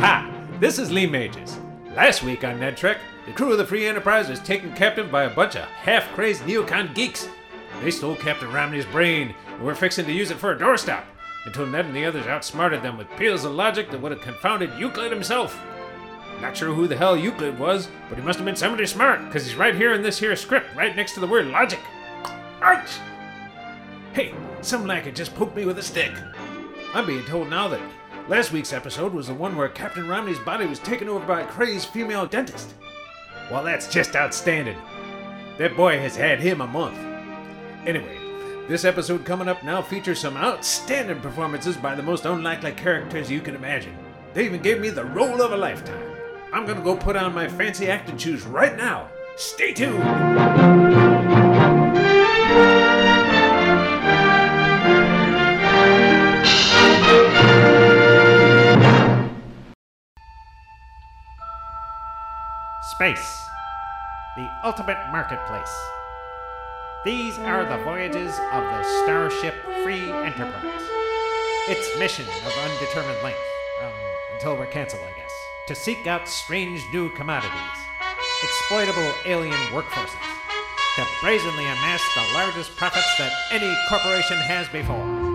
Hi, this is Lee Mages. Last week on Ned Trek, the crew of the Free Enterprise was taken captive by a bunch of half-crazed neocon geeks. They stole Captain Romney's brain and were fixing to use it for a doorstop until Ned and the others outsmarted them with peals of logic that would have confounded Euclid himself. Not sure who the hell Euclid was, but he must have been somebody smart, because he's right here in this here script, right next to the word logic. Ouch! Hey, some lackey just poked me with a stick. I'm being told now that last week's episode was the one where Captain Romney's body was taken over by a crazed female dentist. Well, that's just outstanding. That boy has had him a month. Anyway, this episode coming up now features some outstanding performances by the most unlikely characters you can imagine. They even gave me the role of a lifetime. I'm gonna go put on my fancy acting shoes right now. Stay tuned! Space, the ultimate marketplace. These are the voyages of the Starship Free Enterprise. Its mission of undetermined length, um, until we're canceled, I guess, to seek out strange new commodities, exploitable alien workforces, to brazenly amass the largest profits that any corporation has before.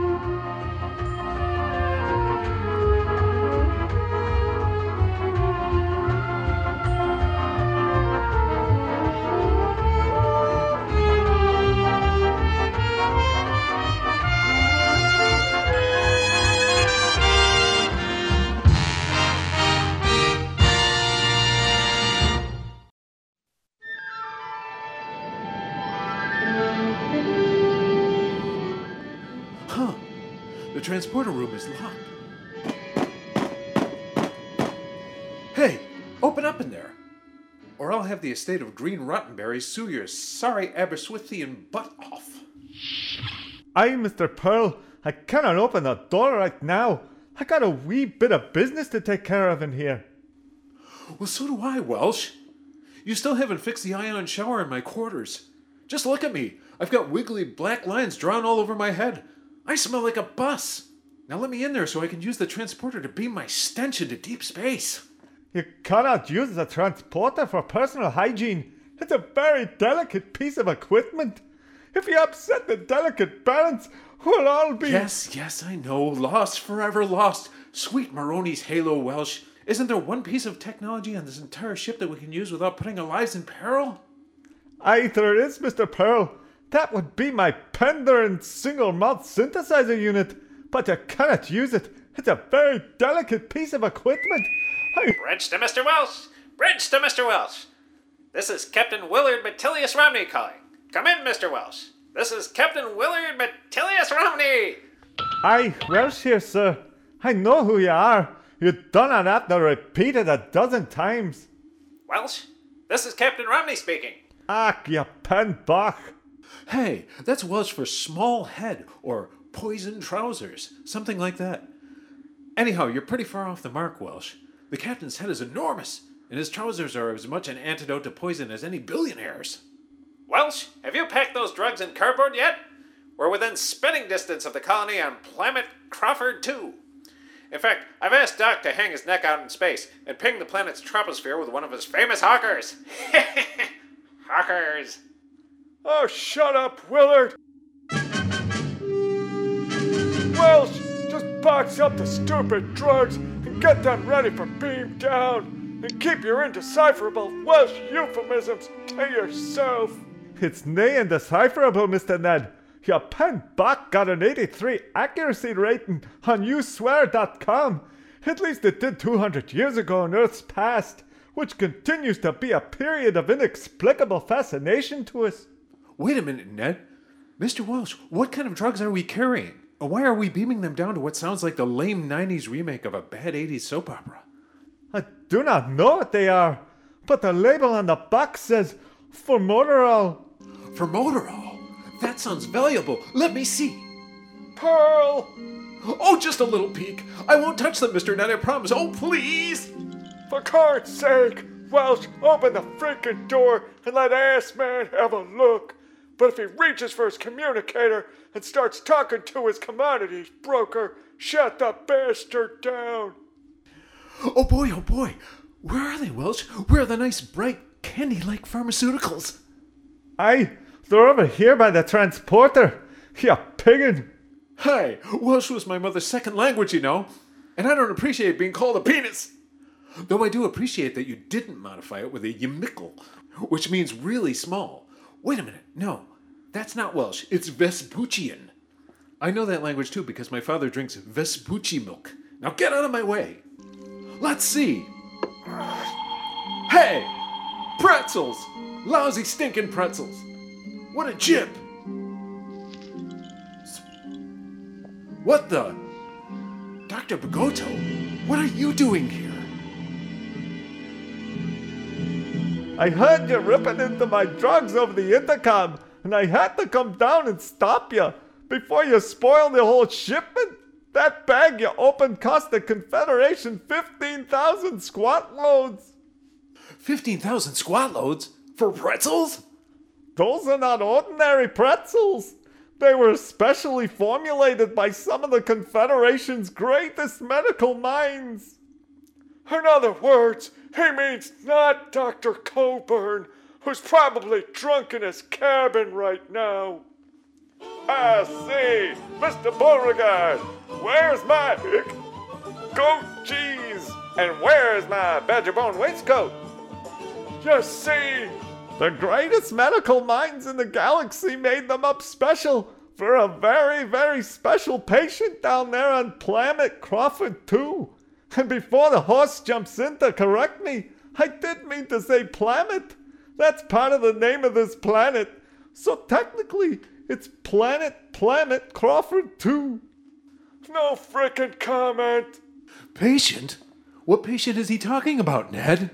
Transporter room is locked. Hey, open up in there. Or I'll have the estate of Green Rottenberry sue your sorry Aberswithian butt off. Aye, Mr. Pearl, I cannot open the door right now. I got a wee bit of business to take care of in here. Well, so do I, Welsh. You still haven't fixed the ion shower in my quarters. Just look at me. I've got wiggly black lines drawn all over my head. I smell like a bus. Now let me in there so I can use the transporter to beam my stench into deep space. You cannot use the transporter for personal hygiene. It's a very delicate piece of equipment. If you upset the delicate balance, we'll all be. Yes, yes, I know. Lost, forever lost. Sweet Maroney's Halo Welsh. Isn't there one piece of technology on this entire ship that we can use without putting our lives in peril? Aye, there is, Mr. Pearl. That would be my Penderyn single malt synthesizer unit, but you cannot use it. It's a very delicate piece of equipment. I. Bridge to Mr. Welsh! Bridge to Mr. Welsh! This is Captain Willard Metilius Romney calling. Come in, Mr. Welsh. This is Captain Willard Metilius Romney! Aye, Welsh here, sir. I know who you are. You've done it after repeated a dozen times. Welsh, this is Captain Romney speaking. Ach, you pen bach. Hey, that's Welsh for small head or poison trousers, something like that. Anyhow, you're pretty far off the mark, Welsh. The captain's head is enormous, and his trousers are as much an antidote to poison as any billionaire's. Welsh, have you packed those drugs in cardboard yet? We're within spitting distance of the colony on Planet Crawford 2. In fact, I've asked Doc to hang his neck out in space and ping the planet's troposphere with one of his famous hawkers. hawkers. Oh, shut up, Willard. Welsh, just box up the stupid drugs and get them ready for beam down. And keep your indecipherable Welsh euphemisms to yourself. It's nay indecipherable, Mr. Ned. Your pen bach got an 83 accuracy rating on youswear.com. At least it did 200 years ago in Earth's past, which continues to be a period of inexplicable fascination to us. Wait a minute, Ned. Mr. Welsh, what kind of drugs are we carrying? Why are we beaming them down to what sounds like the lame 90s remake of a bad 80s soap opera? I do not know what they are, but the label on the box says Formoterol. Formoterol? That sounds valuable. Let me see. Pearl! Oh, just a little peek. I won't touch them, Mr. Ned, I promise. Oh, please! For God's sake, Welsh, open the freaking door and let Ass Man have a look. But if he reaches for his communicator and starts talking to his commodities broker, shut the bastard down. Oh boy, oh boy. Where are they, Welsh? Where are the nice, bright, candy like pharmaceuticals? Aye, they're over here by the transporter. You piggin'. Hey, Welsh was my mother's second language, you know. And I don't appreciate being called a penis. Though I do appreciate that you didn't modify it with a yimickle, which means really small. Wait a minute, no, that's not Welsh, it's Vespuccian. I know that language too because my father drinks Vespucci milk. Now get out of my way. Let's see. Hey! Pretzels! Lousy stinking pretzels! What a jip! What the? Dr. Bagoto, what are you doing here? I heard you ripping into my drugs over the intercom, and I had to come down and stop you before you spoil the whole shipment. That bag you opened cost the Confederation 15,000 squat loads. 15,000 squat loads? For pretzels? Those are not ordinary pretzels. They were specially formulated by some of the Confederation's greatest medical minds. In other words, he means not Dr. Coburn, who's probably drunk in his cabin right now. I see, Mr. Beauregard, where's my goat cheese? And where's my badger bone waistcoat? You see, the greatest medical minds in the galaxy made them up special for a very, very special patient down there on planet Crawford 2. And before the horse jumps in to correct me, I did mean to say planet. That's part of the name of this planet. So technically, it's Planet Planet Crawford 2. No frickin' comment. Patient? What patient is he talking about, Ned?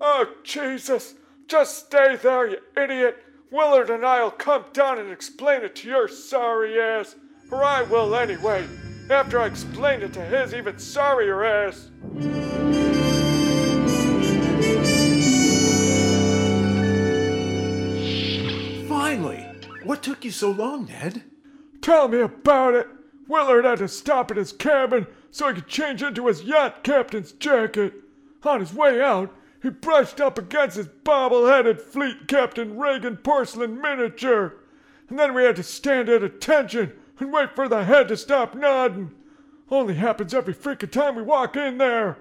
Oh, Jesus. Just stay there, you idiot. Willard and I'll come down and explain it to your sorry ass. Or I will anyway, after I explained it to his even sorrier ass. Finally! What took you so long, Ned? Tell me about it. Willard had to stop at his cabin so he could change into his yacht captain's jacket. On his way out, he brushed up against his bobble-headed fleet Captain Reagan porcelain miniature. And then we had to stand at attention and wait for the head to stop nodding. Only happens every freaking time we walk in there.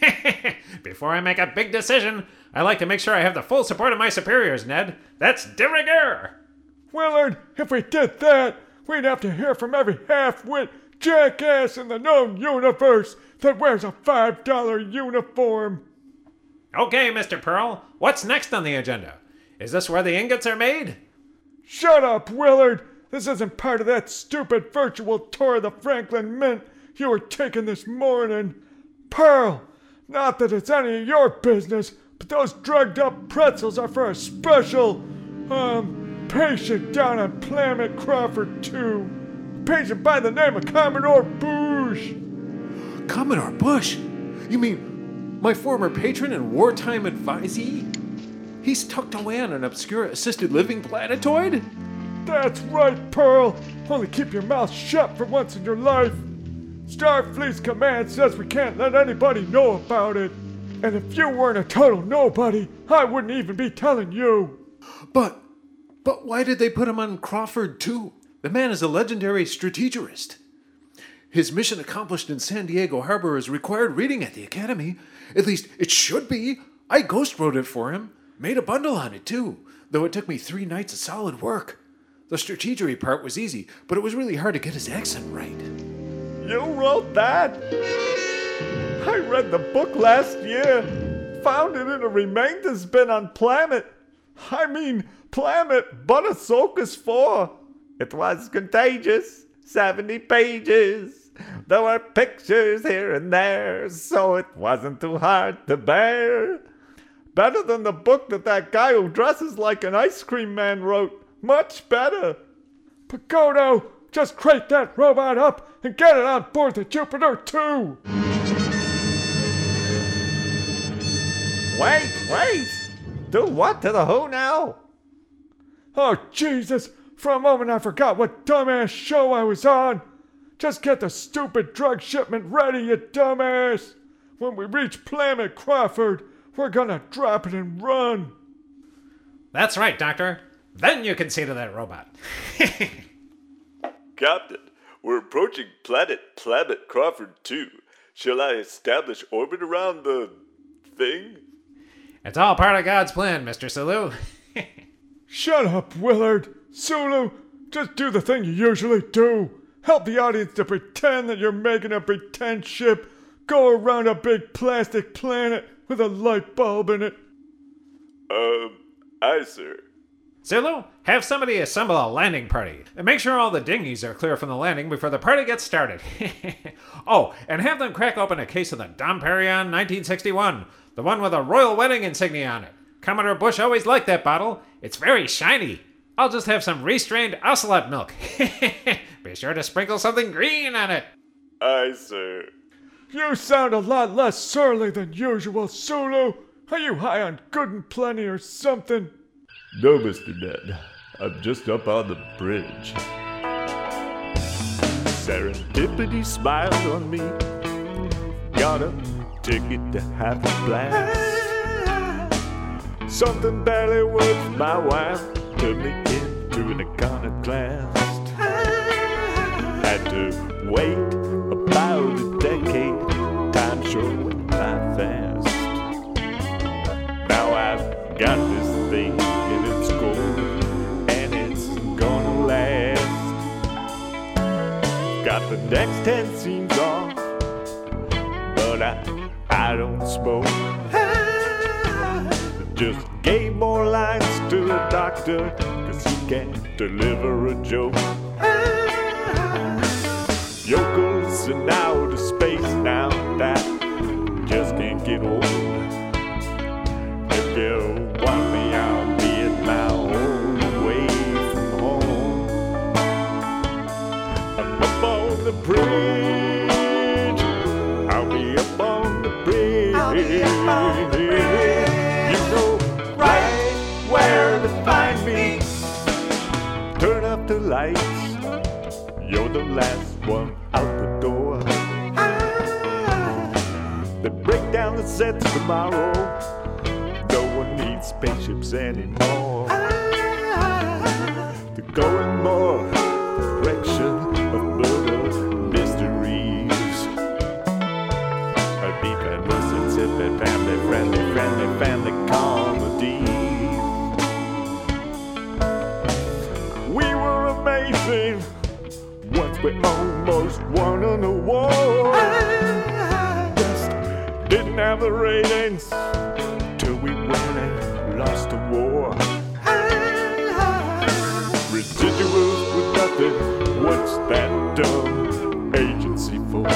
Before I make a big decision, I like to make sure I have the full support of my superiors, Ned. That's de rigueur. Willard, if we did that, we'd have to hear from every half-wit jackass in the known universe that wears a $5 uniform. Okay, Mr. Pearl, what's next on the agenda? Is this where the ingots are made? Shut up, Willard! This isn't part of that stupid virtual tour of the Franklin Mint you were taking this morning. Pearl, not that it's any of your business, but those drugged up pretzels are for a special, um, patient down on Planet Crawford 2. A patient by the name of Commodore Bush. Commodore Bush? You mean my former patron and wartime advisee? He's tucked away on an obscure assisted living planetoid? That's right, Pearl. Only keep your mouth shut for once in your life. Starfleet's command says we can't let anybody know about it. And if you weren't a total nobody, I wouldn't even be telling you. But, but why did they put him on Crawford too? The man is a legendary strategist. His mission accomplished in San Diego Harbor is required reading at the Academy. At least it should be. I ghost wrote it for him. Made a bundle on it too, though it took me three nights of solid work. The strategery part was easy, but it was really hard to get his accent right. You wrote that? I read the book last year. Found it in a remainders bin on Planet. I mean, Planet, but Ahsoka's 4. It was contagious. 70 pages. There were pictures here and there, so it wasn't too hard to bear. Better than the book that that guy who dresses like an ice cream man wrote. Much better. Pagodo, just crate that robot up and get it on board the Jupiter 2. Wait, wait. Do what to the who now? Oh, Jesus! For a moment I forgot what dumbass show I was on! Just get the stupid drug shipment ready, you dumbass! When we reach Planet Crawford, we're gonna drop it and run! That's right, Doctor. Then you can see to that robot. Captain, we're approaching planet Planet Crawford 2. Shall I establish orbit around the thing? It's all part of God's plan, Mr. Sulu. Shut up, Willard! Sulu, just do the thing you usually do! Help the audience to pretend that you're making a pretend ship go around a big plastic planet with a light bulb in it. Um, aye, sir. Zulu, have somebody assemble a landing party and make sure all the dinghies are clear from the landing before the party gets started. oh, and have them crack open a case of the Dom Perignon 1961, the one with a royal wedding insignia on it. Commodore Bush always liked that bottle. It's very shiny. I'll just have some restrained ocelot milk. Be sure to sprinkle something green on it. Aye, sir. You sound a lot less surly than usual, Sulu. Are you high on good and plenty or something? No, Mr. Ned. I'm just up on the bridge. Serendipity smiled on me. Got a ticket to have a blast. Something barely worth my while turned me into an iconoclast. Had to wait about a decade. Time sure went by fast. Now I've got next ten scenes off, but I I don't smoke. Just gave more lines to the doctor, cause he can't deliver a joke. Yokels in outer space now that just can't get old. On the bridge. I'll be up on the bridge. You know right where to find me. Turn up the lights. You're the last one out the door. They break down the sets tomorrow. No one needs spaceships anymore. Ah. They're going more direction we almost won an award. Just didn't have the ratings till we went and lost the war. Residuals with nothing. What's that dumb agency for?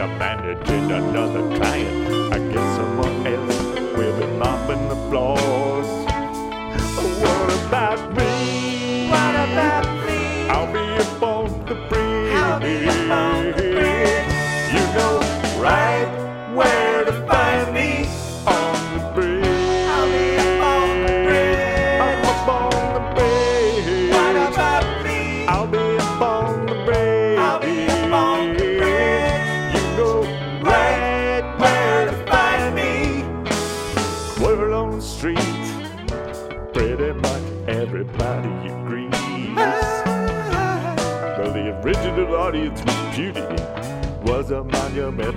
I'm managing another client. I guess someone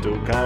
monumental kind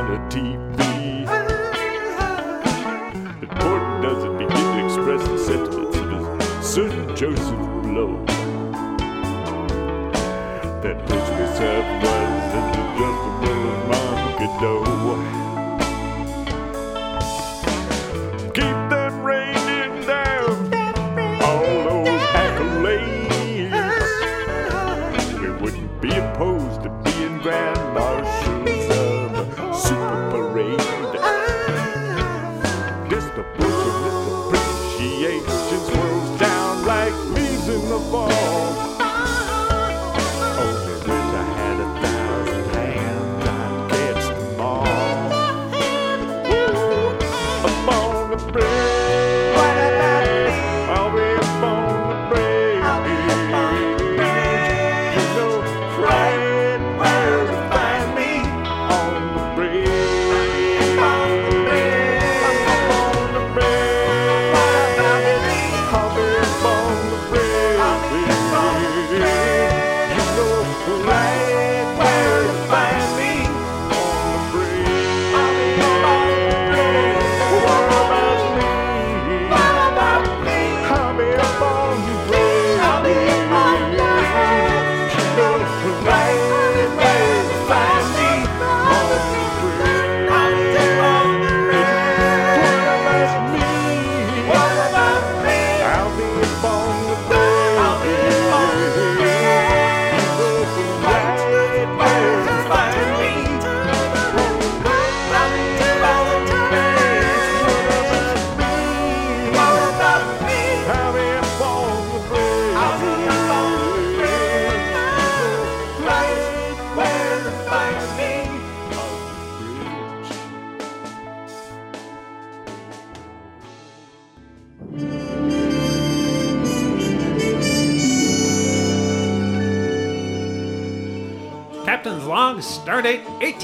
fall.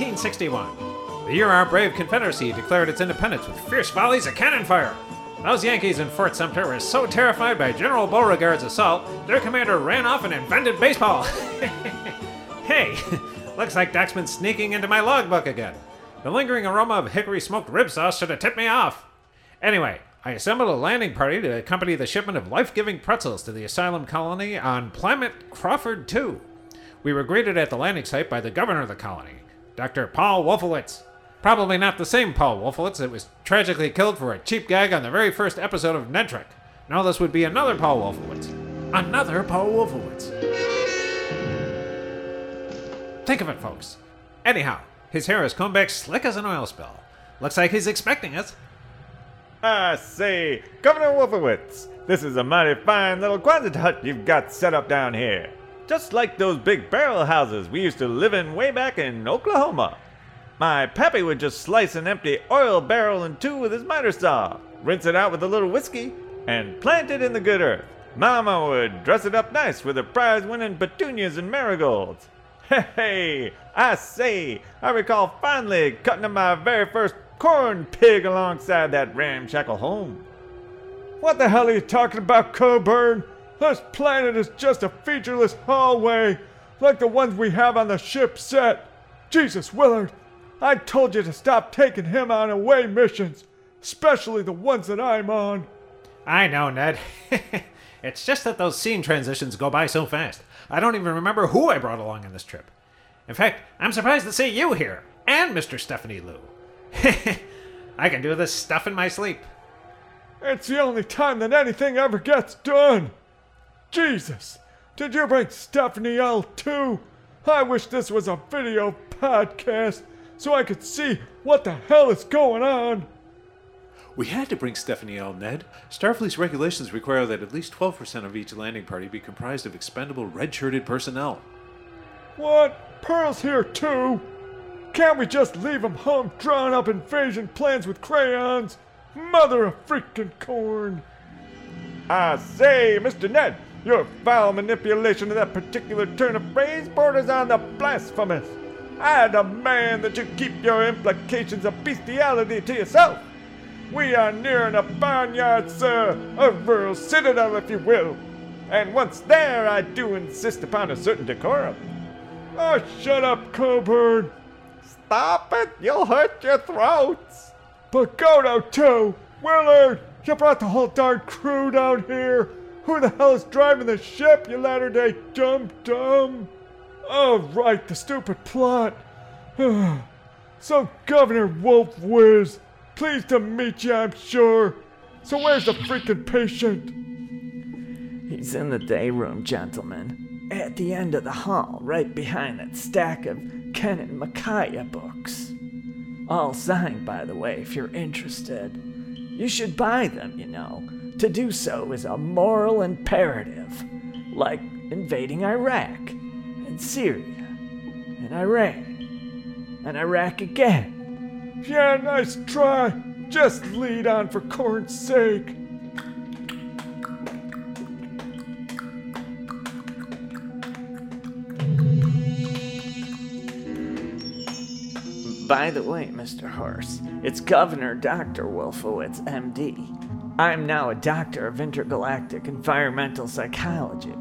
1861. The year our brave Confederacy declared its independence with fierce volleys of cannon fire. Those Yankees in Fort Sumter were so terrified by General Beauregard's assault, their commander ran off and invented baseball. hey, looks like Doc's been sneaking into my logbook again. The lingering aroma of hickory smoked rib sauce should have tipped me off. Anyway, I assembled a landing party to accompany the shipment of life giving pretzels to the asylum colony on Planet Crawford 2. We were greeted at the landing site by the governor of the colony, Dr. Paul Wolfowitz. Probably not the same Paul Wolfowitz that was tragically killed for a cheap gag on the very first episode of Ned Now this would be another Paul Wolfowitz. Another Paul Wolfowitz. Think of it, folks. Anyhow, his hair is combed back slick as an oil spill. Looks like he's expecting us. I ah, say, Governor Wolfowitz, this is a mighty fine little Quonset hut you've got set up down here. Just like those big barrel houses we used to live in way back in Oklahoma. My pappy would just slice an empty oil barrel in two with his miter saw, rinse it out with a little whiskey, and plant it in the good earth. Mama would dress it up nice with her prize winning petunias and marigolds. Hey, I say, I recall finally cutting up my very first corn pig alongside that ramshackle home. What the hell are you talking about, Coburn? This planet is just a featureless hallway, like the ones we have on the ship set. Jesus, Willard, I told you to stop taking him on away missions, especially the ones that I'm on. I know, Ned. it's just that those scene transitions go by so fast. I don't even remember who I brought along on this trip. In fact, I'm surprised to see you here, and Mr. Stephanie Lou. I can do this stuff in my sleep. It's the only time that anything ever gets done. Jesus, did you bring Stephanie L too? I wish this was a video podcast so I could see what the hell is going on. We had to bring Stephanie L. Ned. Starfleet's regulations require that at least 12% of each landing party be comprised of expendable red shirted personnel. What? Pearl's here too? Can't we just leave him home drawing up invasion plans with crayons? Mother of freaking corn! I say, Mr. Ned, your foul manipulation of that particular turn of phrase borders on the blasphemous. I demand that you keep your implications of bestiality to yourself. We are nearing a barnyard, sir, a rural citadel, if you will. And once there, I do insist upon a certain decorum. Oh, shut up, Coburn! Stop it, you'll hurt your throats. Pagodo, too! Willard, you brought the whole darn crew down here! Who the hell is driving the ship, you latter day dum dum? Oh, right, the stupid plot. so, Governor Wolf Whiz, pleased to meet you, I'm sure. So, where's the freaking patient? He's in the day room, gentlemen. At the end of the hall, right behind that stack of Ken and Micaiah books. All signed, by the way, if you're interested. You should buy them, you know. To do so is a moral imperative, like invading Iraq, and Syria, and Iran, and Iraq again. Yeah, nice try. Just lead on for corn's sake. By the way, Mr. Horse, it's Governor Dr. Wolfowitz, MD. I'm now a doctor of intergalactic environmental psychology.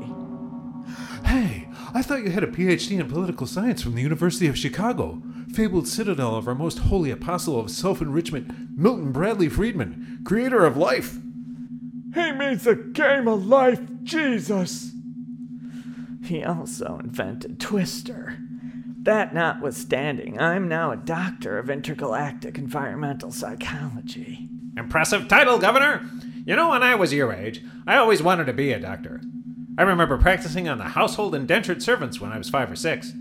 Hey, I thought you had a PhD in political science from the University of Chicago. Fabled citadel of our most holy apostle of self enrichment, Milton Bradley Friedman, creator of life. He means the game of life, Jesus. He also invented Twister. That notwithstanding, I'm now a doctor of intergalactic environmental psychology. Impressive title, Governor! You know, when I was your age, I always wanted to be a doctor. I remember practicing on the household indentured servants when I was five or six.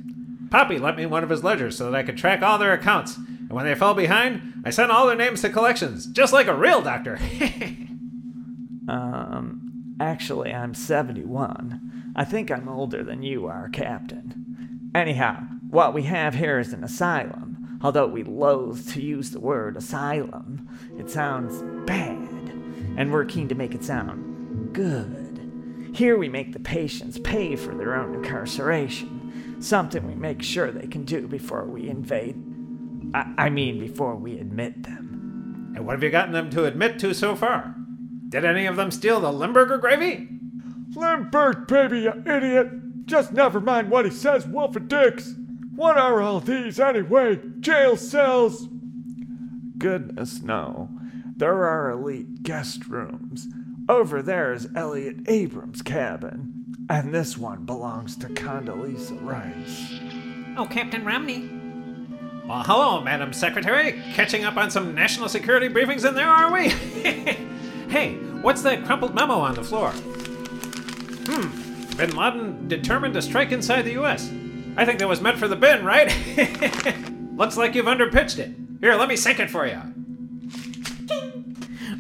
Poppy lent me one of his ledgers so that I could track all their accounts, and when they fell behind, I sent all their names to collections, just like a real doctor. um, actually, I'm 71. I think I'm older than you are, Captain. Anyhow, what we have here is an asylum. Although we loathe to use the word asylum, it sounds bad, and we're keen to make it sound good. Here we make the patients pay for their own incarceration, something we make sure they can do before we invade. I, I mean, before we admit them. And what have you gotten them to admit to so far? Did any of them steal the Limburger gravy? Limburg, baby, you idiot! Just never mind what he says, Wolf of Dicks! What are all these, anyway? Jail cells! Goodness, no. There are elite guest rooms. Over there is Elliott Abrams' cabin. And this one belongs to Condoleezza Rice. Oh, Captain Romney. Well, hello, Madam Secretary. Catching up on some national security briefings in there, are we? hey, what's that crumpled memo on the floor? Hmm, Bin Laden determined to strike inside the U.S. I think that was meant for the bin, right? Looks like you've underpitched it. Here, let me sink it for you.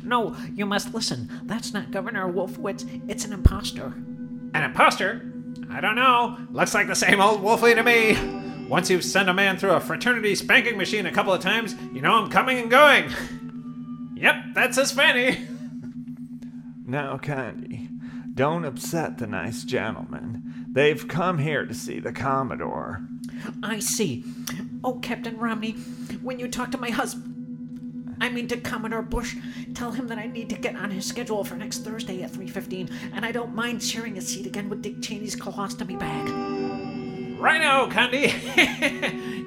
No, you must listen. That's not Governor Wolfowitz. It's an impostor. An imposter? I don't know. Looks like the same old Wolfie to me. Once you've sent a man through a fraternity spanking machine a couple of times, you know I'm coming and going. Yep, that's his fanny. Now, Candy, don't upset the nice gentlemen. They've come here to see the Commodore. I see. Oh, Captain Romney, when you talk to my husband, I mean to Commodore Bush, tell him that I need to get on his schedule for next Thursday at 3:15, and I don't mind sharing a seat again with Dick Cheney's colostomy bag. Rhino, Condi.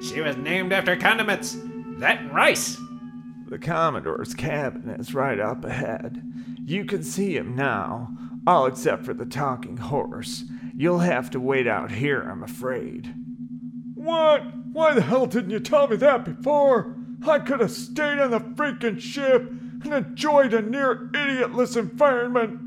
she was named after condiments. That and rice. The Commodore's cabin is right up ahead. You can see him now, all except for the talking horse. You'll have to wait out here, I'm afraid. What? Why the hell didn't you tell me that before? I could have stayed on the freaking ship and enjoyed a near idiotless environment.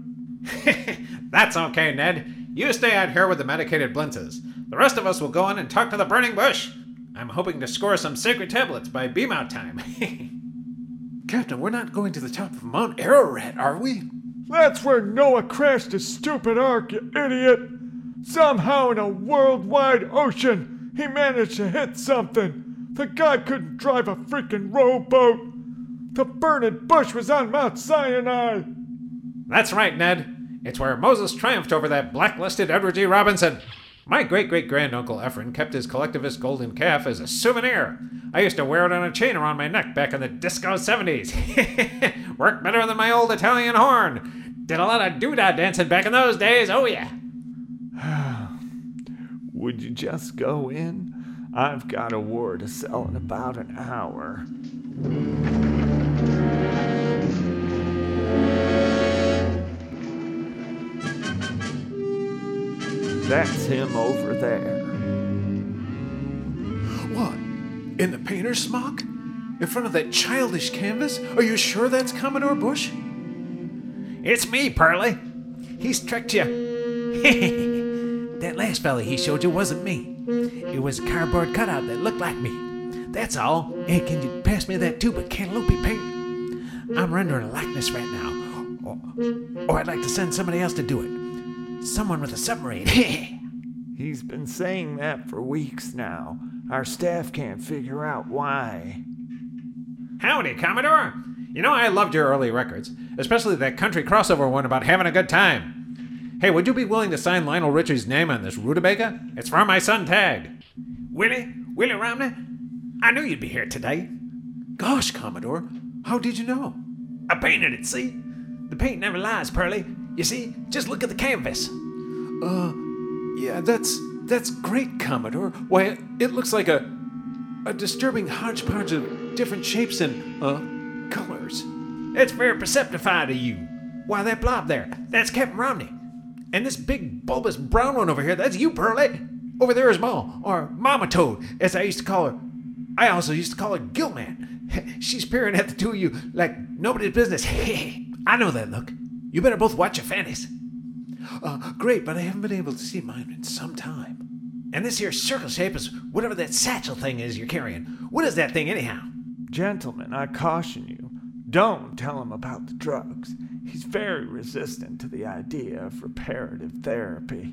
That's okay, Ned. You stay out here with the medicated blintzes. The rest of us will go in and talk to the burning bush. I'm hoping to score some sacred tablets by beam out time. Captain, we're not going to the top of Mount Ararat, are we? That's where Noah crashed his stupid ark, you idiot! Somehow in a worldwide ocean, he managed to hit something. The guy couldn't drive a freaking rowboat. The burning bush was on Mount Sinai. That's right, Ned. It's where Moses triumphed over that blacklisted Edward G. Robinson. My great great granduncle Ephraim kept his collectivist golden calf as a souvenir. I used to wear it on a chain around my neck back in the disco 70s. Worked better than my old Italian horn. Did a lot of doodah dancing back in those days, oh yeah. Would you just go in? I've got a war to sell in about an hour. That's him over there. What? In the painter's smock? In front of that childish canvas? Are you sure that's Commodore Bush? It's me, Pearlie. He's tricked you. that last fella he showed you wasn't me. It was a cardboard cutout that looked like me. That's all. Hey, can you pass me that tube of cantaloupe paint? I'm rendering a likeness right now. Or, or I'd like to send somebody else to do it. Someone with a submarine. He's been saying that for weeks now. Our staff can't figure out why. Howdy, Commodore. You know, I loved your early records, especially that country crossover one about having a good time. Hey, would you be willing to sign Lionel Richie's name on this rutabaga? It's for my son Tagg. Willie? Willie Romney? I knew you'd be here today. Gosh, Commodore, how did you know? I painted it, see? The paint never lies, Pearlie. You see? Just look at the canvas. Uh, yeah, that's that's great, Commodore. Why, it, looks like a a disturbing hodgepodge of different shapes and uh colors. It's very perceptify to you. Why, that blob there, that's Captain Romney. And this big bulbous brown one over here, that's you, Pearlie. Over there is Ma, or Mama Toad, as I used to call her. I also used to call her Gilman. She's peering at the two of you like nobody's business. Hey, I know that look. You better both watch your fannies. Uh, great, but I haven't been able to see mine in some time. And this here circle shape is whatever that satchel thing is you're carrying. What is that thing, anyhow? Gentlemen, I caution you. Don't tell him about the drugs. He's very resistant to the idea of reparative therapy.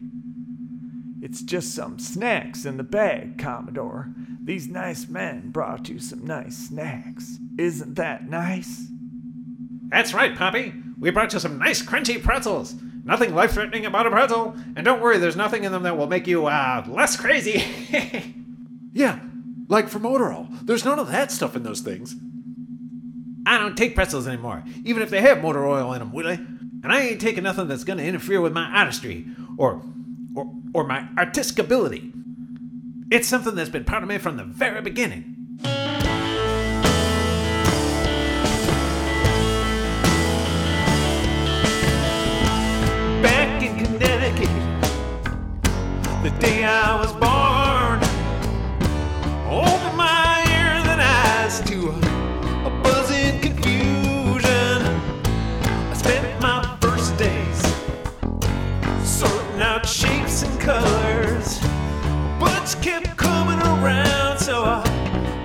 It's just some snacks in the bag, Commodore. These nice men brought you some nice snacks. Isn't that nice? That's right, Poppy. We brought you some nice crunchy pretzels. Nothing life threatening about a pretzel. And don't worry, there's nothing in them that will make you, uh, less crazy. Yeah, like for motor oil. There's none of that stuff in those things. I don't take pretzels anymore, even if they have motor oil in them, Willie. And I ain't taking nothing that's gonna interfere with my artistry or, or, or my artistic ability. It's something that's been part of me from the very beginning.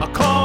I called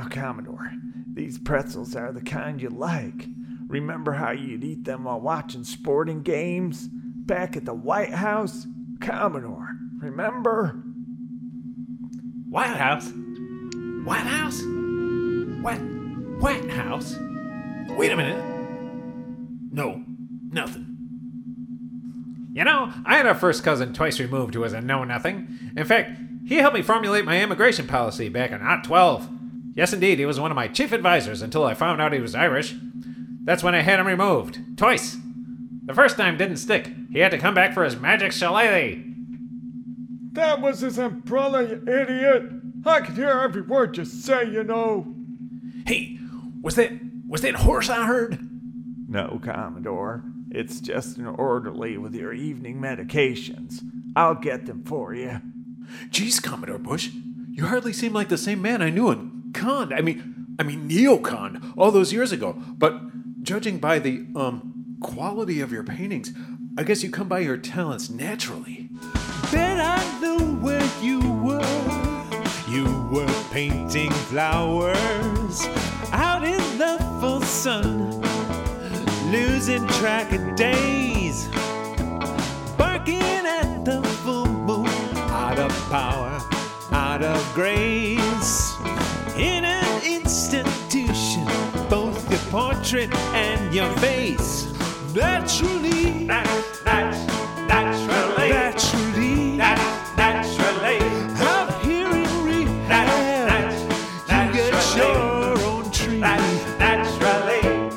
Now, Commodore, these pretzels are the kind you like. Remember how you'd eat them while watching sporting games? Back at the White House? Commodore, remember? White House? White House? What? White House? Wait a minute. No, nothing. You know, I had a first cousin twice removed who was a know nothing. In fact, he helped me formulate my immigration policy back in Hot 12. Yes, indeed, he was one of my chief advisors until I found out he was Irish. That's when I had him removed. Twice. The first time didn't stick. He had to come back for his magic shillelagh. That was his umbrella, you idiot. I could hear every word you say, you know. Hey, was that was that horse I heard? No, Commodore. It's just an orderly with your evening medications. I'll get them for you. Geez, Commodore Bush, You hardly seem like the same man I knew in Khan. I mean, I mean Neocon all those years ago. But judging by the um quality of your paintings, I guess you come by your talents naturally. Bet I know where you were. You were painting flowers out in the full sun, losing track of days, barking at the full moon, out of power, out of grace. Portrait and your face, naturally, naturally, naturally. naturally, Out here in rehab, you get your own tree. naturally.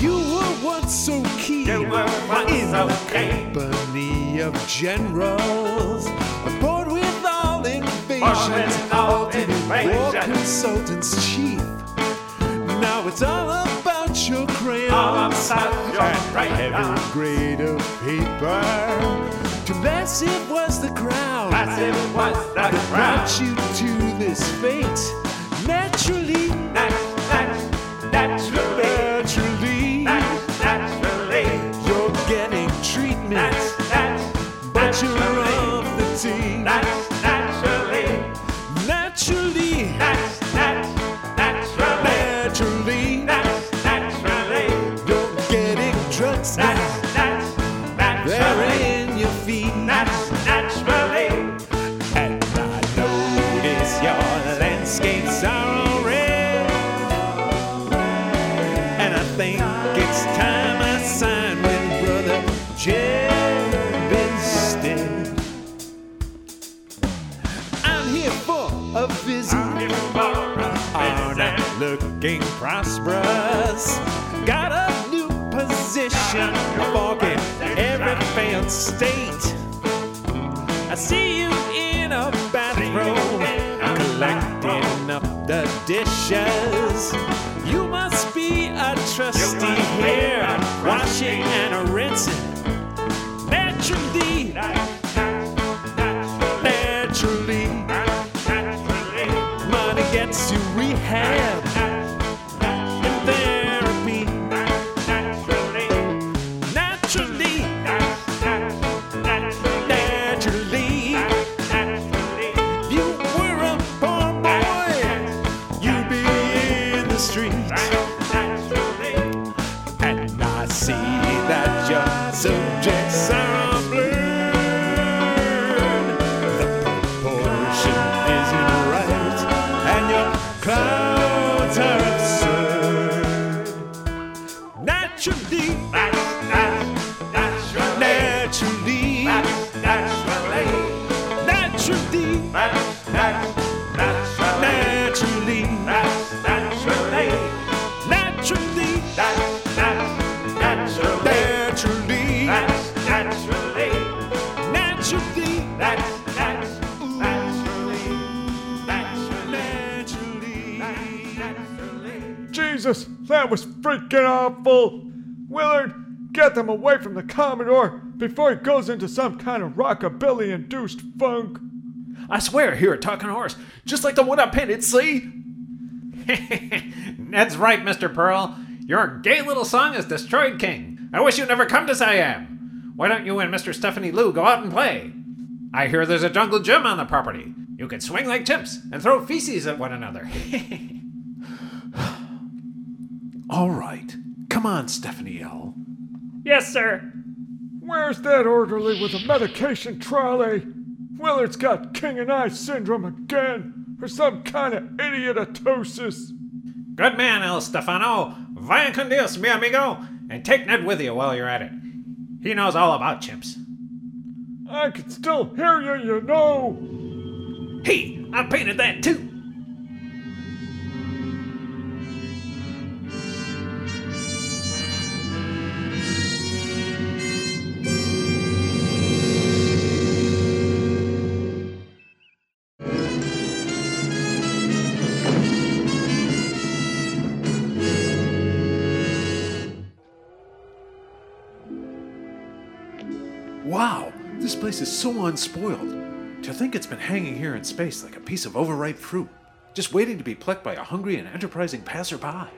You were once so keen You were once in so the keen. company of generals, bored with all invasions, ultimate war consultants chief. Now it's all about your crayons All about your and crayons. every grade of uh-huh. paper. Too massive was the crowd. Massive was the that crowd. brought you to this fate. Them away from the Commodore before he goes into some kind of rockabilly induced funk. I swear, I hear a talking horse, just like the one I painted, see? That's right, Mr. Pearl. Your gay little song is destroyed, King. I wish you'd never come to Siam. Why don't you and Mr. Stephanie Lou go out and play? I hear there's a jungle gym on the property. You can swing like chimps and throw feces at one another. All right. Come on, Stephanie L. Yes, sir. Where's that orderly with a medication trolley? Eh? Willard's got king and I syndrome again, or some kind of idiotatosis. Good man, El Stefano. Vaya con Dios, mi amigo. And take Ned with you while you're at it. He knows all about chimps. I can still hear you, you know. Hey, I painted that too. Place is so unspoiled. To think it's been hanging here in space like a piece of overripe fruit, just waiting to be plucked by a hungry and enterprising passerby.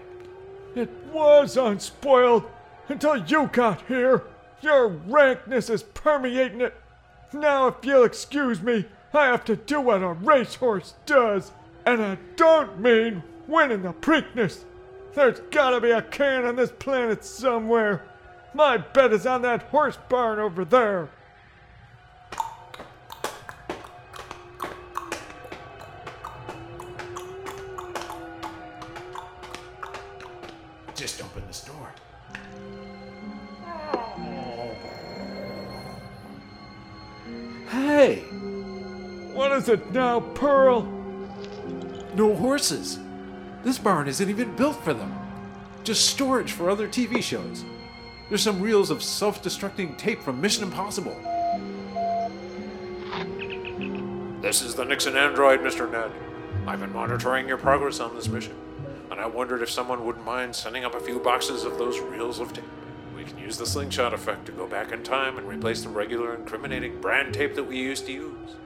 It was unspoiled until you got here. Your rankness is permeating it. Now, if you'll excuse me, I have to do what a racehorse does. And I don't mean winning the Preakness. There's gotta be a can on this planet somewhere. My bet is on that horse barn over there. Is it now, Pearl? no horses. This barn isn't even built for them. Just storage for other TV shows. There's some reels of self destructing tape from Mission Impossible. This is the Nixon android, Mr. Ned. I've been monitoring your progress on this mission, and I wondered if someone wouldn't mind sending up a few boxes of those reels of tape. We can use the slingshot effect to go back in time and replace the regular incriminating brand tape that we used to use.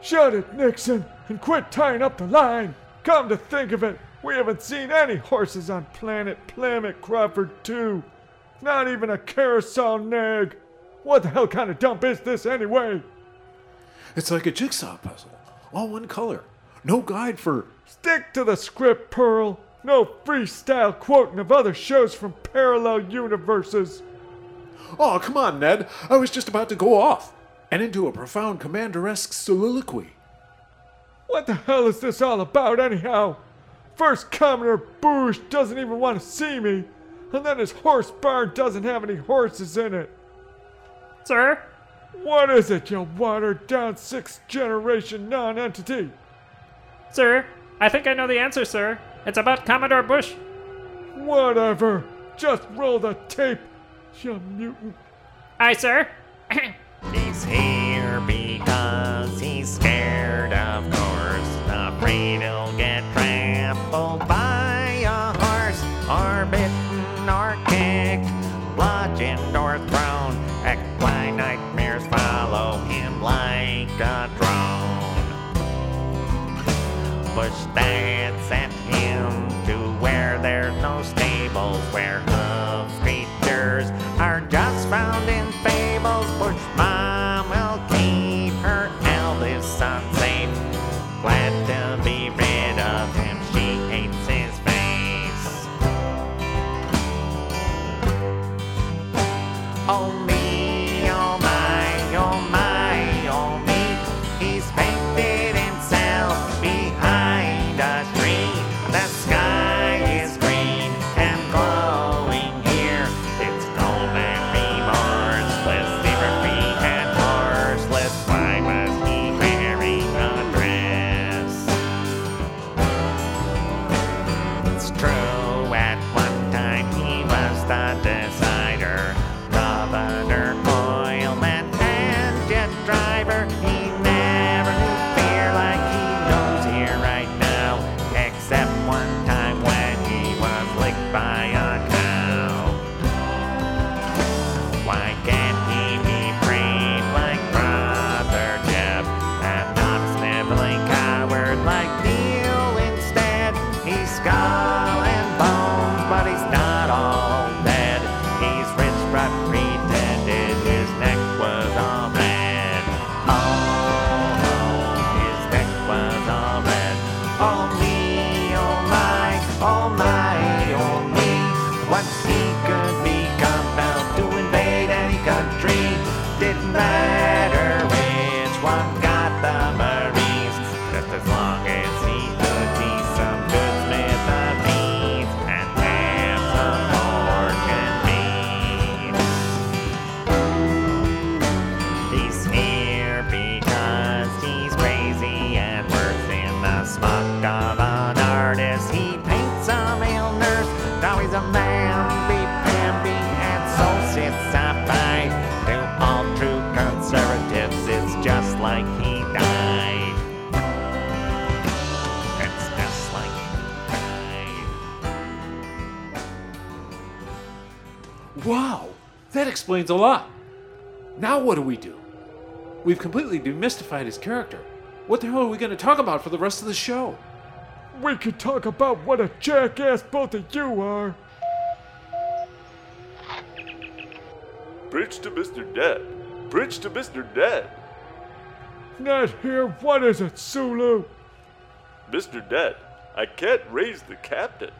Shut it, Nixon, and quit tying up the line. Come to think of it, we haven't seen any horses on Planet Planet Crawford 2. Not even a carousel nag. What the hell kind of dump is this anyway? It's like a jigsaw puzzle, all one color. No guide for. Stick to the script, Pearl. No freestyle quoting of other shows from parallel universes. Oh, come on, Ned. I was just about to go off and into a profound commander esque soliloquy. What the hell is this all about, anyhow? First, Commoner Boosh doesn't even want to see me, and then his horse barn doesn't have any horses in it. Sir? What is it, you watered down sixth generation non entity? Sir? I think I know the answer, sir. It's about Commodore Bush. Whatever. Just roll the tape, you mutant. Aye, sir. He's here because he's scared, of course. Afraid he'll get trampled by a horse, or bitten, or kicked, bludgeoned, or thrown. Equine nightmares follow him like a drone. Bush dance explains a lot. Now what do we do? We've completely demystified his character. What the hell are we going to talk about for the rest of the show? We could talk about what a jackass both of you are. Bridge to Mr. Dead. Bridge to Mr. Dead. Not here, what is it, Sulu? Mr. Dead, I can't raise the captain.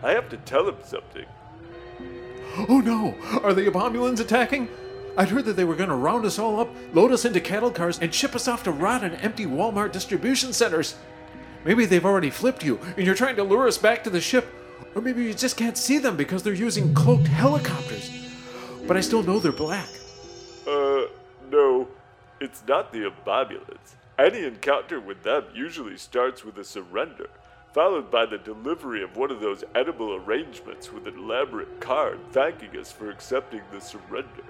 I have to tell him something. Oh no! Are the Obamulans attacking? I'd heard that they were going to round us all up, load us into cattle cars, and ship us off to rot in empty Walmart distribution centers. Maybe they've already flipped you, and you're trying to lure us back to the ship. Or maybe you just can't see them because they're using cloaked helicopters. But I still know they're black. Uh, no, it's not the Obamulans. Any encounter with them usually starts with a surrender, followed by the delivery of one of those edible arrangements with an elaborate card thanking us for accepting the surrender.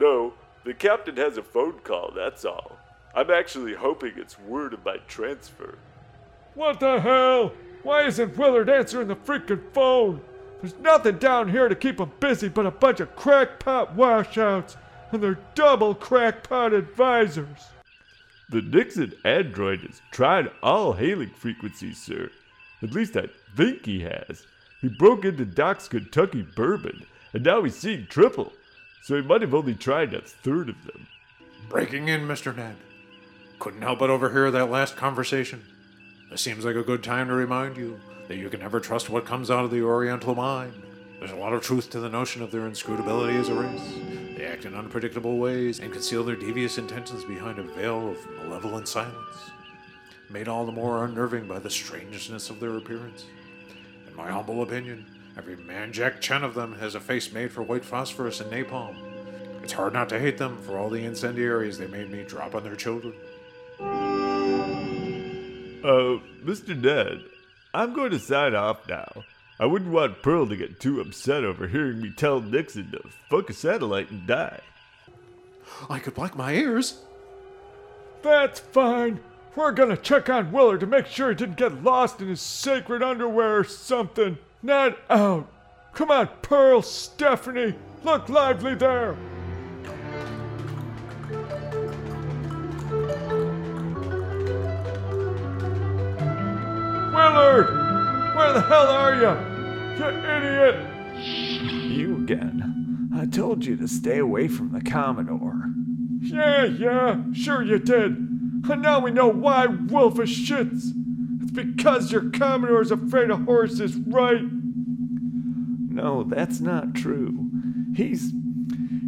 No, the captain has a phone call, that's all. I'm actually hoping it's word of my transfer. What the hell? Why isn't Willard answering the freaking phone? There's nothing down here to keep him busy but a bunch of crackpot washouts and their double crackpot advisors. The Nixon android has tried all hailing frequencies, sir. At least I think he has. He broke into Doc's Kentucky bourbon, and now he's seeing triple. So he might have only tried a third of them. Breaking in, Mr. Ned. Couldn't help but overhear that last conversation. This seems like a good time to remind you that you can never trust what comes out of the Oriental mind. There's a lot of truth to the notion of their inscrutability as a race. Act in unpredictable ways and conceal their devious intentions behind a veil of malevolent silence, made all the more unnerving by the strangeness of their appearance. In my humble opinion, every man Jack Chen of them has a face made for white phosphorus and napalm. It's hard not to hate them for all the incendiaries they made me drop on their children. Uh, Mr. Ned, I'm going to sign off now. I wouldn't want Pearl to get too upset over hearing me tell Nixon to fuck a satellite and die. I could black my ears. That's fine. We're gonna check on Willard to make sure he didn't get lost in his sacred underwear or something. Not out. Come on, Pearl, Stephanie. Look lively there. Willard! Where the hell are you? You idiot! You again. I told you to stay away from the Commodore. Yeah, yeah, sure you did. And now we know why Wolfish shits. It's because your Commodore's afraid of horses, right? No, that's not true. He's.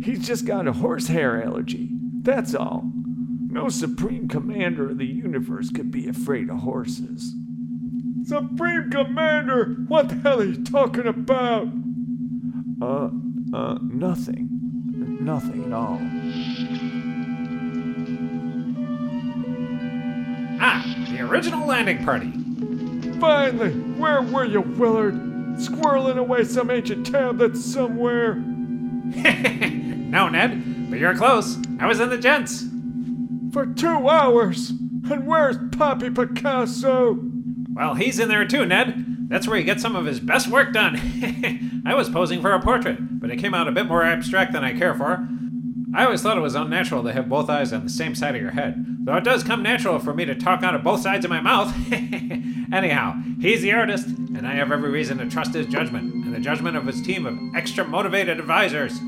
he's just got a horsehair allergy. That's all. No Supreme Commander of the universe could be afraid of horses. Supreme Commander, what the hell are you talking about? Uh, uh, nothing. Nothing at all. Ah, the original landing party. Finally, where were you, Willard? Squirreling away some ancient tablets somewhere. no, Ned, but you're close. I was in the gents. For two hours. And where's Poppy Picasso? Well, he's in there too, Ned. That's where he gets some of his best work done. I was posing for a portrait, but it came out a bit more abstract than I care for. I always thought it was unnatural to have both eyes on the same side of your head, though it does come natural for me to talk out of both sides of my mouth. Anyhow, he's the artist, and I have every reason to trust his judgment, and the judgment of his team of extra motivated advisors.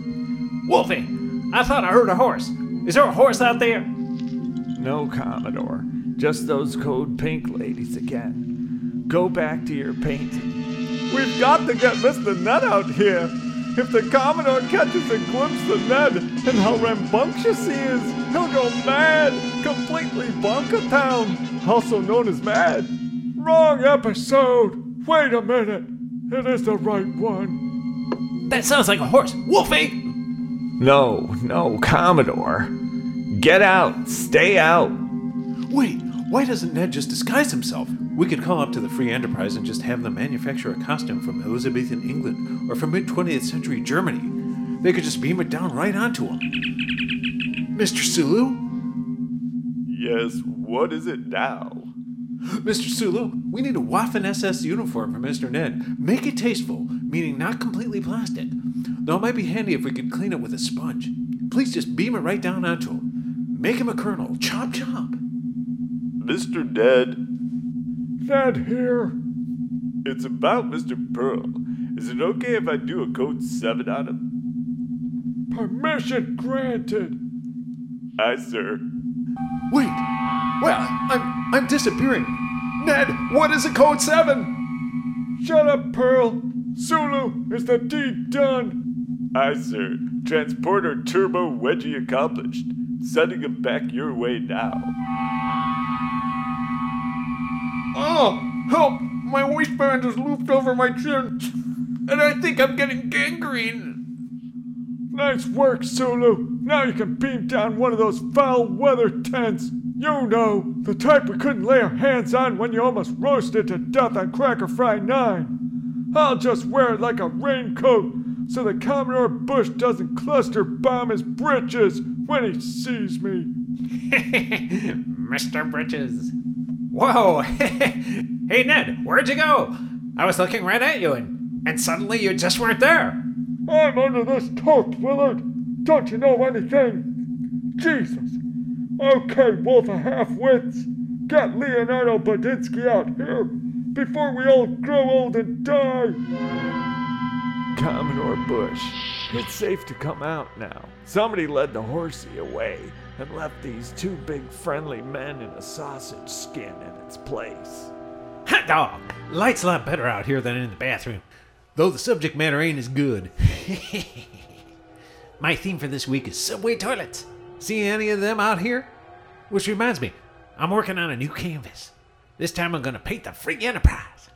Wolfie, I thought I heard a horse. Is there a horse out there? No, Commodore. Just those code pink ladies again. Go back to your painting. We've got to get Mr. Ned out here. If the Commodore catches a glimpse of Ned and how rambunctious he is, he'll go mad, completely bonka town, also known as mad. Wrong episode. Wait a minute. It is the right one. That sounds like a horse. Wolfie! No, no, Commodore. Get out. Stay out. Wait, why doesn't Ned just disguise himself? We could call up to the Free Enterprise and just have them manufacture a costume from Elizabethan England or from mid 20th century Germany. They could just beam it down right onto him. Mr. Sulu? Yes, what is it now? Mr. Sulu, we need a Waffen SS uniform for Mr. Ned. Make it tasteful, meaning not completely plastic. Though it might be handy if we could clean it with a sponge. Please just beam it right down onto him. Make him a colonel. Chop chop. Mr. Ned, Ned here. it's about Mr. Pearl. Is it okay if I do a code 7 on him? Permission granted. Aye, sir. Wait. Well, I'm I'm disappearing. Ned, what is a code seven? Shut up, Pearl. Sulu, is the deed done? Aye, sir. Transporter turbo wedgie accomplished. Sending him back your way now. Oh, help! My waistband is looped over my chin, and I think I'm getting gangrene. Nice work, Sulu. Now you can beam down one of those foul weather tents. You know, the type we couldn't lay our hands on when you almost roasted to death on Cracker Fry 9. I'll just wear it like a raincoat so that Commodore Bush doesn't cluster bomb his britches when he sees me. Mr. Britches. Whoa! hey, Ned, where'd you go? I was looking right at you, and, and suddenly you just weren't there. I'm under this tote, Willard. Don't you know anything? Jesus. Okay, Wolf of Half-Wits. Get Leonardo Bodinsky out here before we all grow old and die. Commodore Bush, it's safe to come out now. Somebody led the horsey away and left these two big friendly men in a sausage skin in its place. Hot dog! Light's a lot better out here than in the bathroom. Though the subject matter ain't as good. My theme for this week is subway toilets. See any of them out here? Which reminds me, I'm working on a new canvas. This time I'm gonna paint the Free Enterprise.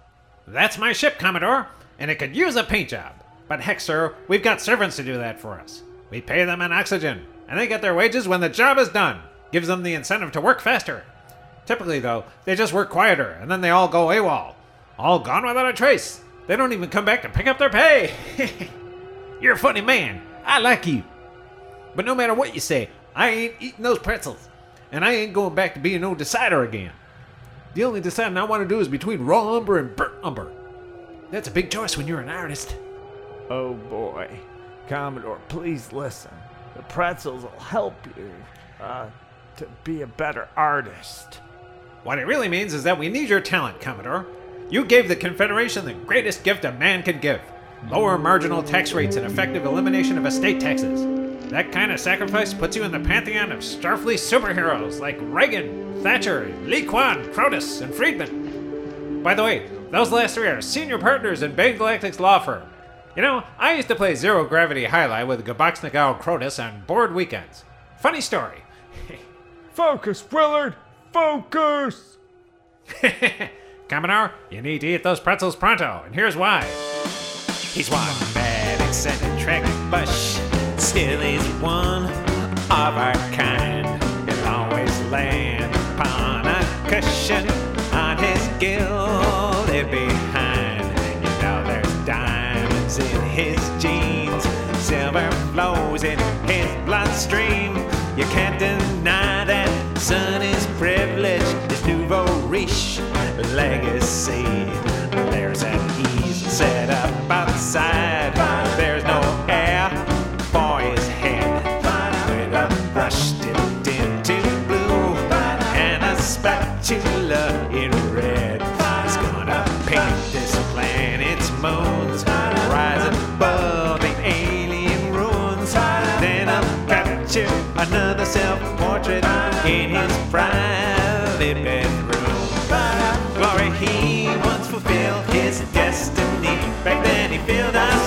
That's my ship, Commodore, and it could use a paint job. But heck, sir, we've got servants to do that for us. We pay them in oxygen, and they get their wages when the job is done. Gives them the incentive to work faster. Typically, though, they just work quieter, and then they all go AWOL. All gone without a trace. They don't even come back to pick up their pay. You're a funny man. I like you. But no matter what you say, I ain't eating those pretzels. And I ain't going back to being no decider again. The only deciding I want to do is between raw umber and burnt umber. That's a big choice when you're an artist. Oh boy. Commodore, please listen. The pretzels will help you uh, to be a better artist. What it really means is that we need your talent, Commodore. You gave the Confederation the greatest gift a man could give lower marginal tax rates and effective elimination of estate taxes. That kind of sacrifice puts you in the pantheon of Starfleet superheroes like Reagan, Thatcher, Lee Kwan, Crotus, and Friedman. By the way, those last three are senior partners in Bain Galactic's law firm. You know, I used to play Zero Gravity Highlight with Gaboxnagao Crotus on board weekends. Funny story. Focus, Willard! Focus! Commodore, you need to eat those pretzels pronto, and here's why. He's one mad eccentric bush, still is one of our kind. He'll always land upon a cushion on his gilded behind. Flows in his bloodstream. You can't deny that son is privilege, his nouveau riche legacy. There's an easel set up outside. Another self-portrait in his private bedroom. Glory, he once fulfilled his destiny. Back then he filled us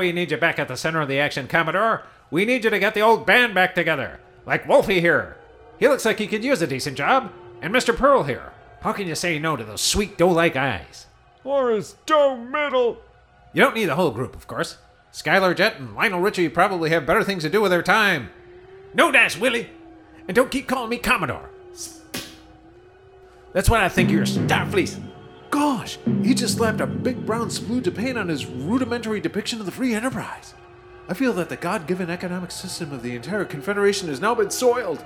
we need you back at the center of the action, Commodore. We need you to get the old band back together. Like Wolfie here. He looks like he could use a decent job. And Mr. Pearl here. How can you say no to those sweet doe-like eyes? Or his doe middle. You don't need the whole group, of course. Skylar Jet and Lionel Richie probably have better things to do with their time. No dash, Willie! And don't keep calling me Commodore. That's what I think of your Starfleece. Gosh, he just slapped a big brown splooge of paint on his rudimentary depiction of the free enterprise. I feel that the God given economic system of the entire Confederation has now been soiled.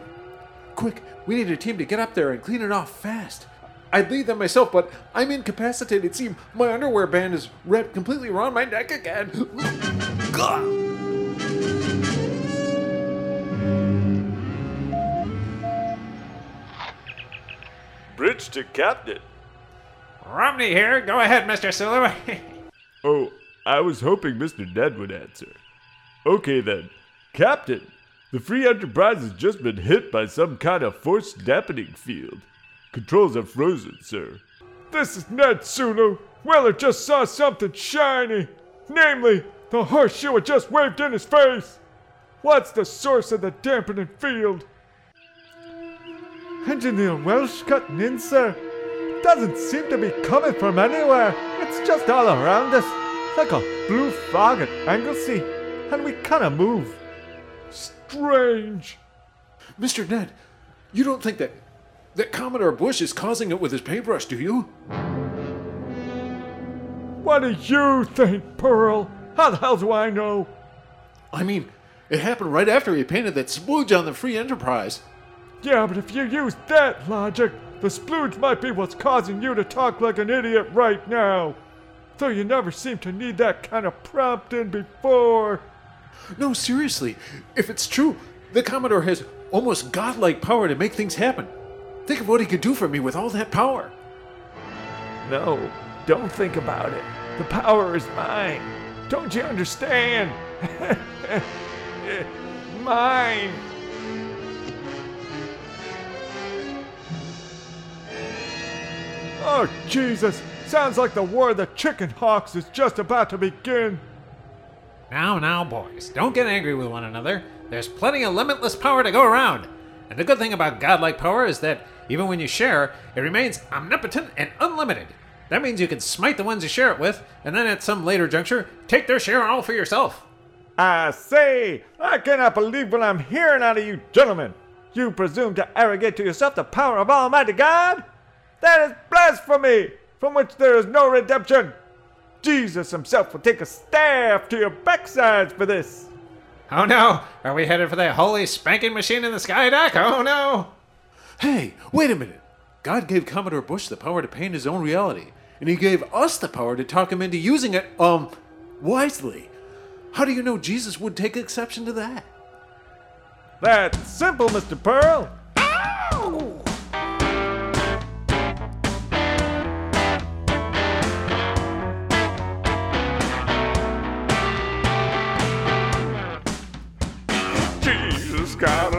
Quick, we need a team to get up there and clean it off fast. I'd lead them myself, but I'm incapacitated. See, my underwear band is wrapped completely around my neck again. Gah! Bridge to captain. Romney here. Go ahead, Mr. Sulu. Oh, I was hoping Mr. Ned would answer. Okay then. Captain, the Free Enterprise has just been hit by some kind of force dampening field. Controls are frozen, sir. This is Ned Sulu. Weller just saw something shiny. Namely, the horseshoe had just waved in his face. What's the source of the dampening field? Engineer Welsh cutting in, sir. It doesn't seem to be coming from anywhere. It's just all around us, like a blue fog at Anglesey, and we kinda move. Strange. Mr. Ned, you don't think that that Commodore Bush is causing it with his paintbrush, do you? What do you think, Pearl? How the hell do I know? I mean, it happened right after he painted that splooge on the free enterprise. Yeah, but if you use that logic, the splooge might be what's causing you to talk like an idiot right now. Though you never seem to need that kind of prompting before. No, seriously, if it's true, the Commodore has almost godlike power to make things happen. Think of what he could do for me with all that power. No, don't think about it. The power is mine. Don't you understand? mine. Oh, Jesus! Sounds like the war of the chicken hawks is just about to begin. now, now, boys, don't get angry with one another. There's plenty of limitless power to go around. And the good thing about godlike power is that even when you share, it remains omnipotent and unlimited. That means you can smite the ones you share it with, and then at some later juncture, take their share all for yourself. I say, I cannot believe what I'm hearing out of you gentlemen. You presume to arrogate to yourself the power of Almighty God? That is blasphemy, from which there is no redemption. Jesus himself will take a staff to your backsides for this. Oh no, are we headed for that holy spanking machine in the sky dock? Oh no! Hey, wait a minute. God gave Commodore Bush the power to paint his own reality, and he gave us the power to talk him into using it, um, wisely. How do you know Jesus would take exception to that? That's simple, Mr. Pearl. Jesus got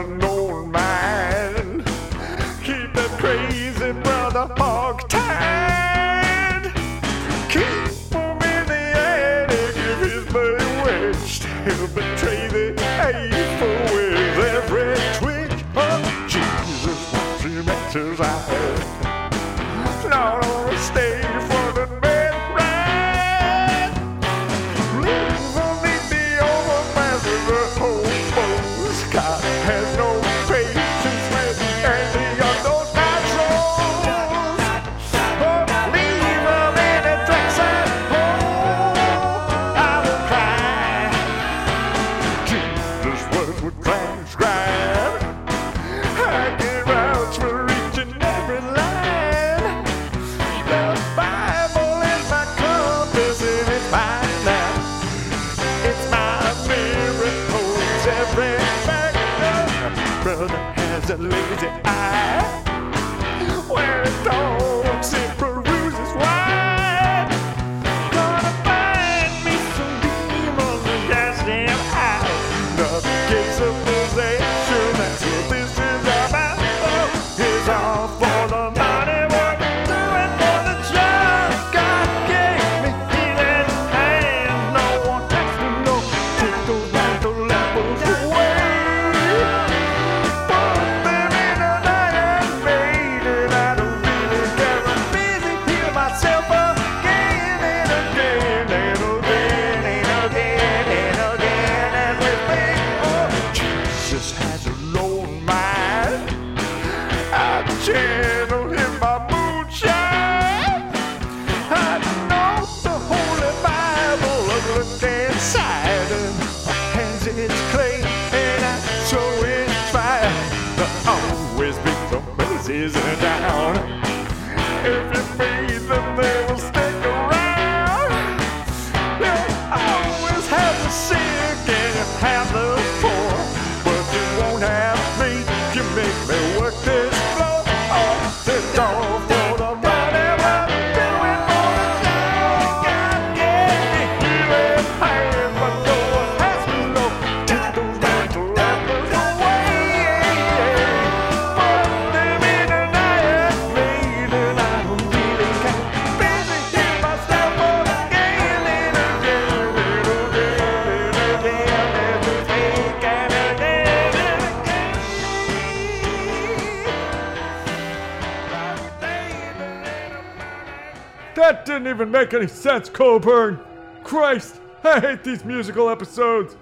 even make any sense, Coburn. Christ, I hate these musical episodes.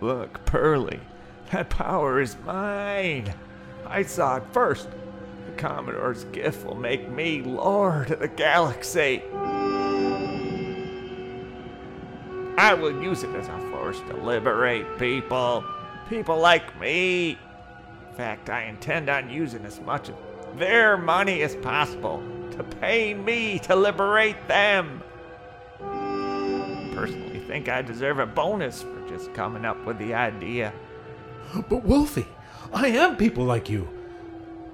Look, Pearly, that power is mine. I saw it first. The Commodore's gift will make me Lord of the Galaxy. I will use it as a force to liberate people. People like me. In fact, I intend on using as much of their money as possible to pay me to liberate them. I Personally, think I deserve a bonus for just coming up with the idea. But Wolfie, I am people like you.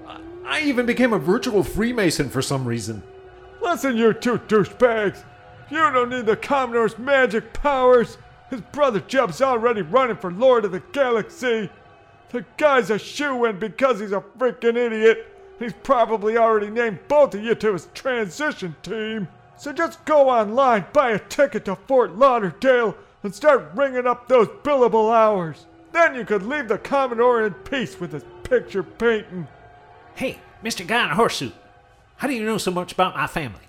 I- I even became a virtual Freemason for some reason. Listen, you two douchebags. You don't need the Commodore's magic powers. His brother Jeb's already running for Lord of the Galaxy. The guy's a shoe in because he's a freaking idiot. He's probably already named both of you to his transition team. So just go online, buy a ticket to Fort Lauderdale, and start ringing up those billable hours. Then you could leave the Commodore in peace with his picture painting. Hey, Mr. Guy in a horse suit. How do you know so much about my family?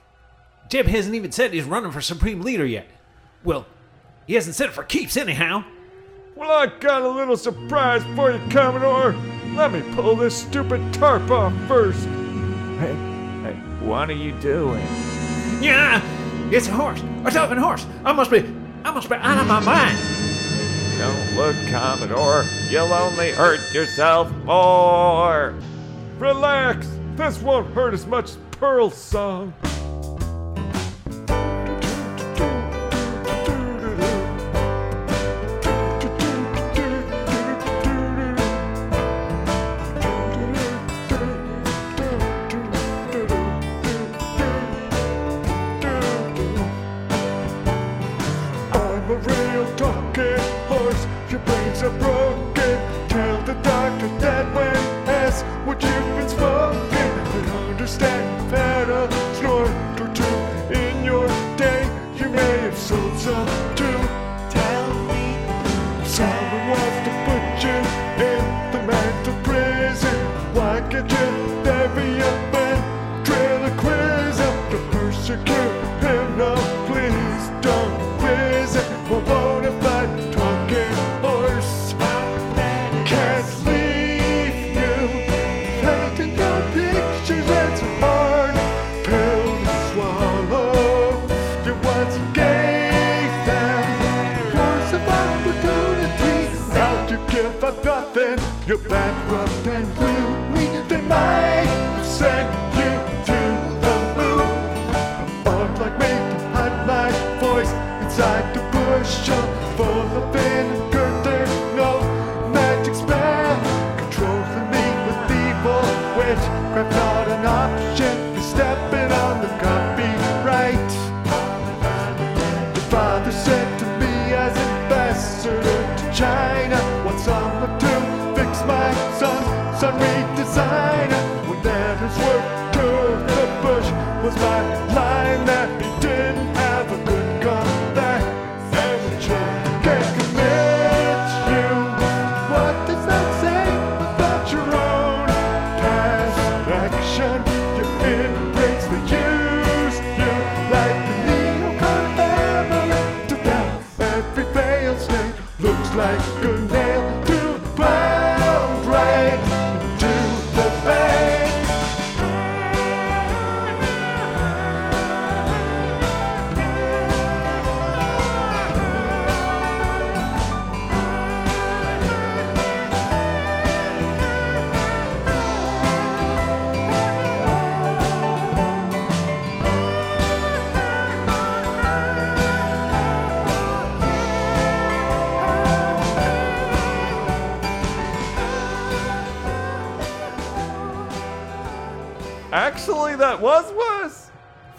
Jeb hasn't even said he's running for Supreme Leader yet. Well, he hasn't said it for keeps, anyhow. Well, I got a little surprise for you, Commodore. Let me pull this stupid tarp off first. Hey, hey, what are you doing? Yeah, it's a horse, a talking horse. I must be, I must be out of my mind. Don't look, Commodore. You'll only hurt yourself more. Relax. This won't hurt as much as Pearl's song. every persecute him. No, please don't talking horse? Can't leave you. Pictures, a hard pill to swallow. You once gave them opportunity. Now you nothing. You're bankrupt and free. They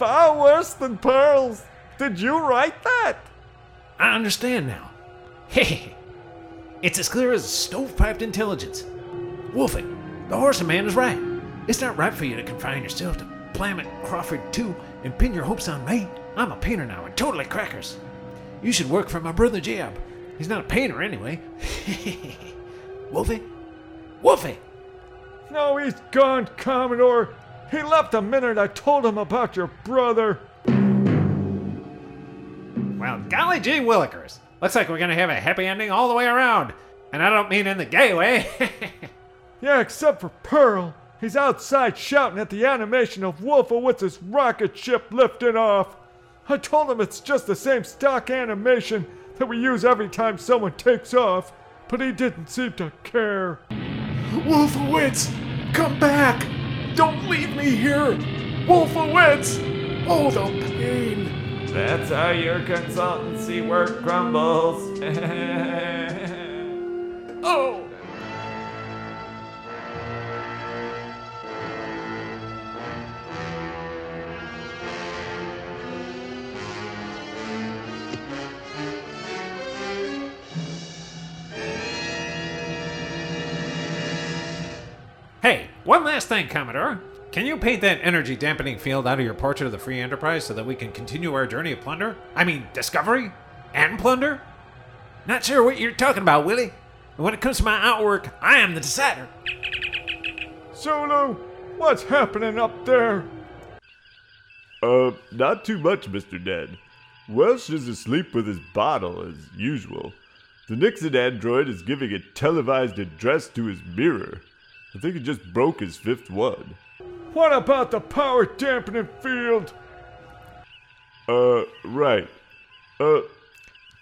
Far worse than pearls. Did you write that? I understand now. Hey, it's as clear as stovepiped intelligence. Wolfie, the horse man is right. It's not right for you to confine yourself to Planet Crawford 2 and pin your hopes on me. I'm a painter now and totally crackers. You should work for my brother Jeb. He's not a painter anyway. Wolfie? Wolfie! No, he's gone, Commodore. He left the minute I told him about your brother. Well, golly gee willikers. Looks like we're gonna have a happy ending all the way around. And I don't mean in the gay way. Yeah, except for Pearl. He's outside shouting at the animation of Wolfowitz's rocket ship lifting off. I told him it's just the same stock animation that we use every time someone takes off, but he didn't seem to care. Wolfowitz, come back! Don't leave me here! Wolfowitz! Oh, the pain! That's how your consultancy work crumbles. Oh! hey, one last thing, Commodore. Can you paint that energy dampening field out of your portrait of the Free Enterprise so that we can continue our journey of plunder? I mean, discovery? And plunder? Not sure what you're talking about, Willie. And when it comes to my artwork, I am the decider. Solo, what's happening up there? Uh, not too much, Mr. Ned. Welsh is asleep with his bottle, as usual. The Nixon android is giving a televised address to his mirror. I think he just broke his fifth one. What about the power dampening field? Uh, right. Uh,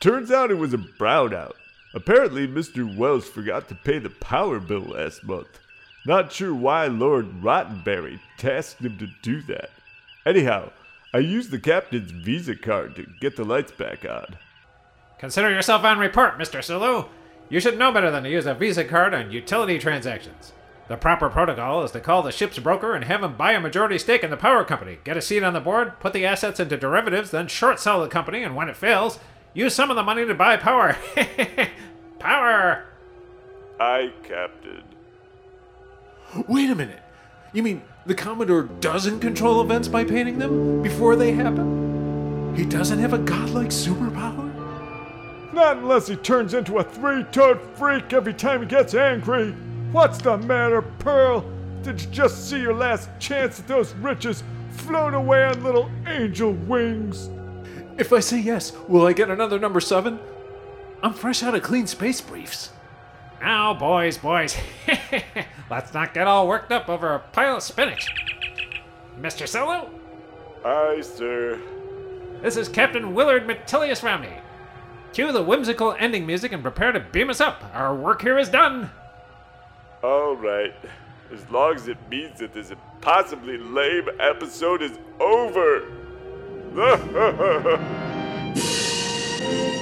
turns out it was a brownout. Apparently, Mr. Wells forgot to pay the power bill last month. Not sure why Lord Rottenberry tasked him to do that. Anyhow, I used the captain's Visa card to get the lights back on. Consider yourself on report, Mr. Sulu. You should know better than to use a Visa card on utility transactions. The proper protocol is to call the ship's broker and have him buy a majority stake in the power company, get a seat on the board, put the assets into derivatives, then short sell the company, and when it fails, use some of the money to buy power. power! Aye, Captain. Wait a minute. You mean the Commodore doesn't control events by painting them before they happen? He doesn't have a godlike superpower? Not unless he turns into a three-toed freak every time he gets angry. What's the matter, Pearl? Did you just see your last chance at those riches float away on little angel wings? If I say yes, will I get another number seven? I'm fresh out of clean space briefs. Now, boys, boys, let's not get all worked up over a pile of spinach. Mr. Solo, Aye, sir. this is Captain Willard Metilius Romney. Cue the whimsical ending music and prepare to beam us up. Our work here is done. All right. As long as it means that this impossibly lame episode is over.